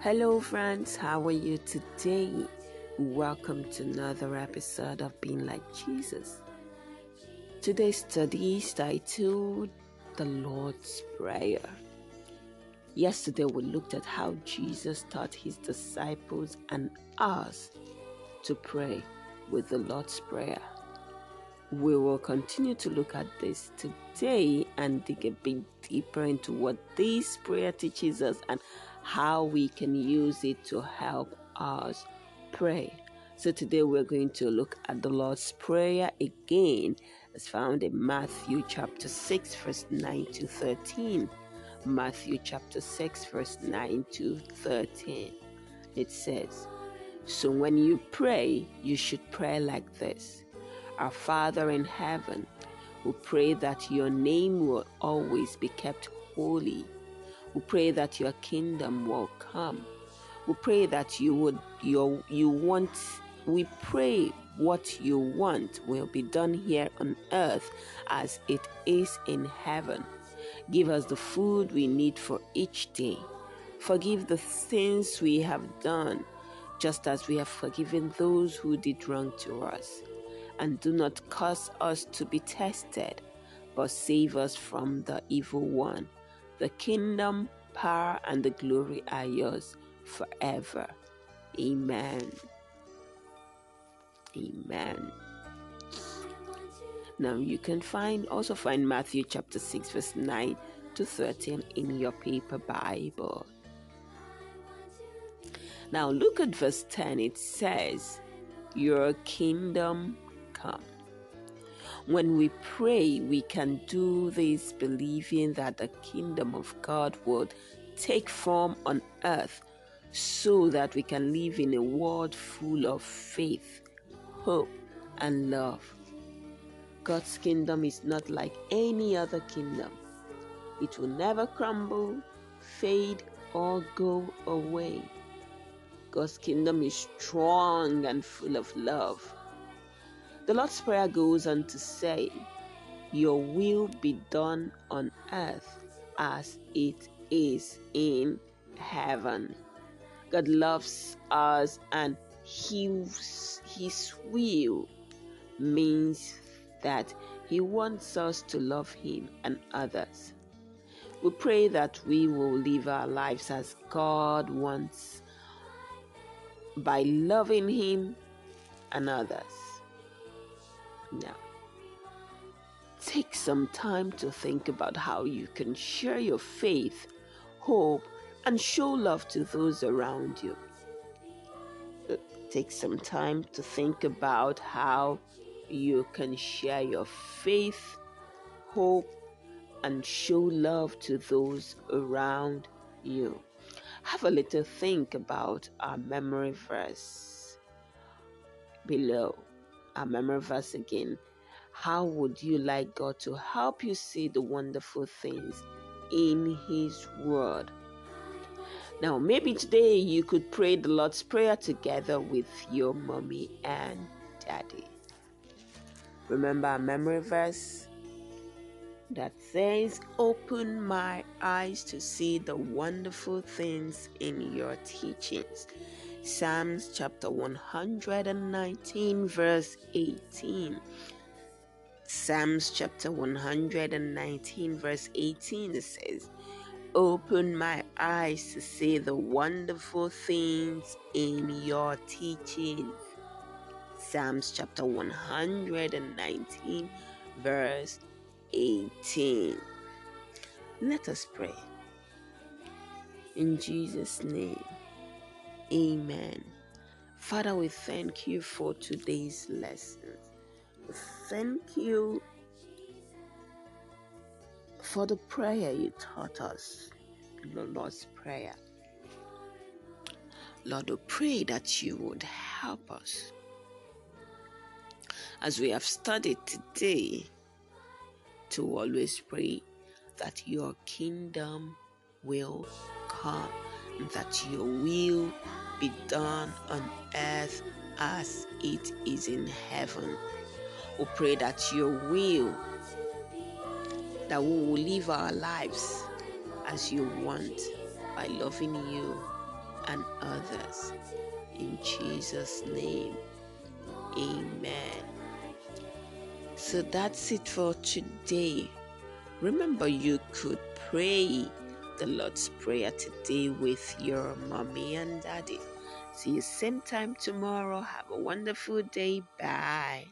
Hello, friends, how are you today? Welcome to another episode of Being Like Jesus. Today's study is titled The Lord's Prayer. Yesterday, we looked at how Jesus taught his disciples and us to pray with the Lord's Prayer. We will continue to look at this today and dig a bit deeper into what this prayer teaches us and how we can use it to help us pray. So today we're going to look at the Lord's Prayer again, as found in Matthew chapter 6, verse 9 to 13. Matthew chapter 6, verse 9 to 13. It says, So when you pray, you should pray like this Our Father in heaven, we pray that your name will always be kept holy. We pray that your kingdom will come. We pray that you would your you want we pray what you want will be done here on earth as it is in heaven. Give us the food we need for each day. Forgive the sins we have done, just as we have forgiven those who did wrong to us. And do not cause us to be tested, but save us from the evil one. The kingdom, power, and the glory are yours forever. Amen. Amen. Now you can find also find Matthew chapter 6 verse 9 to 13 in your paper Bible. Now look at verse 10 it says your kingdom come. When we pray we can do this believing that the kingdom of God would take form on earth so that we can live in a world full of faith hope, and love. God's kingdom is not like any other kingdom. It will never crumble, fade, or go away. God's kingdom is strong and full of love. The Lord's Prayer goes on to say, Your will be done on earth as it is in heaven. God loves us and his, his will means that He wants us to love Him and others. We pray that we will live our lives as God wants by loving Him and others. Now, take some time to think about how you can share your faith, hope, and show love to those around you uh, take some time to think about how you can share your faith, hope, and show love to those around you. Have a little think about our memory verse below. Our memory verse again. How would you like God to help you see the wonderful things in His Word? Now, maybe today you could pray the Lord's Prayer together with your mommy and daddy. Remember a memory verse that says, Open my eyes to see the wonderful things in your teachings. Psalms chapter 119, verse 18. Psalms chapter 119, verse 18 says, Open my eyes to see the wonderful things in your teaching. Psalms chapter 119, verse 18. Let us pray. In Jesus' name, amen. Father, we thank you for today's lesson. Thank you for the prayer you taught us, the Lord's Prayer. Lord, we pray that you would help us as we have studied today to always pray that your kingdom will come that your will be done on earth as it is in heaven. We pray that your will that we will live our lives as you want by loving you and others. In Jesus' name, amen. So that's it for today. Remember, you could pray the Lord's Prayer today with your mommy and daddy. See you same time tomorrow. Have a wonderful day. Bye.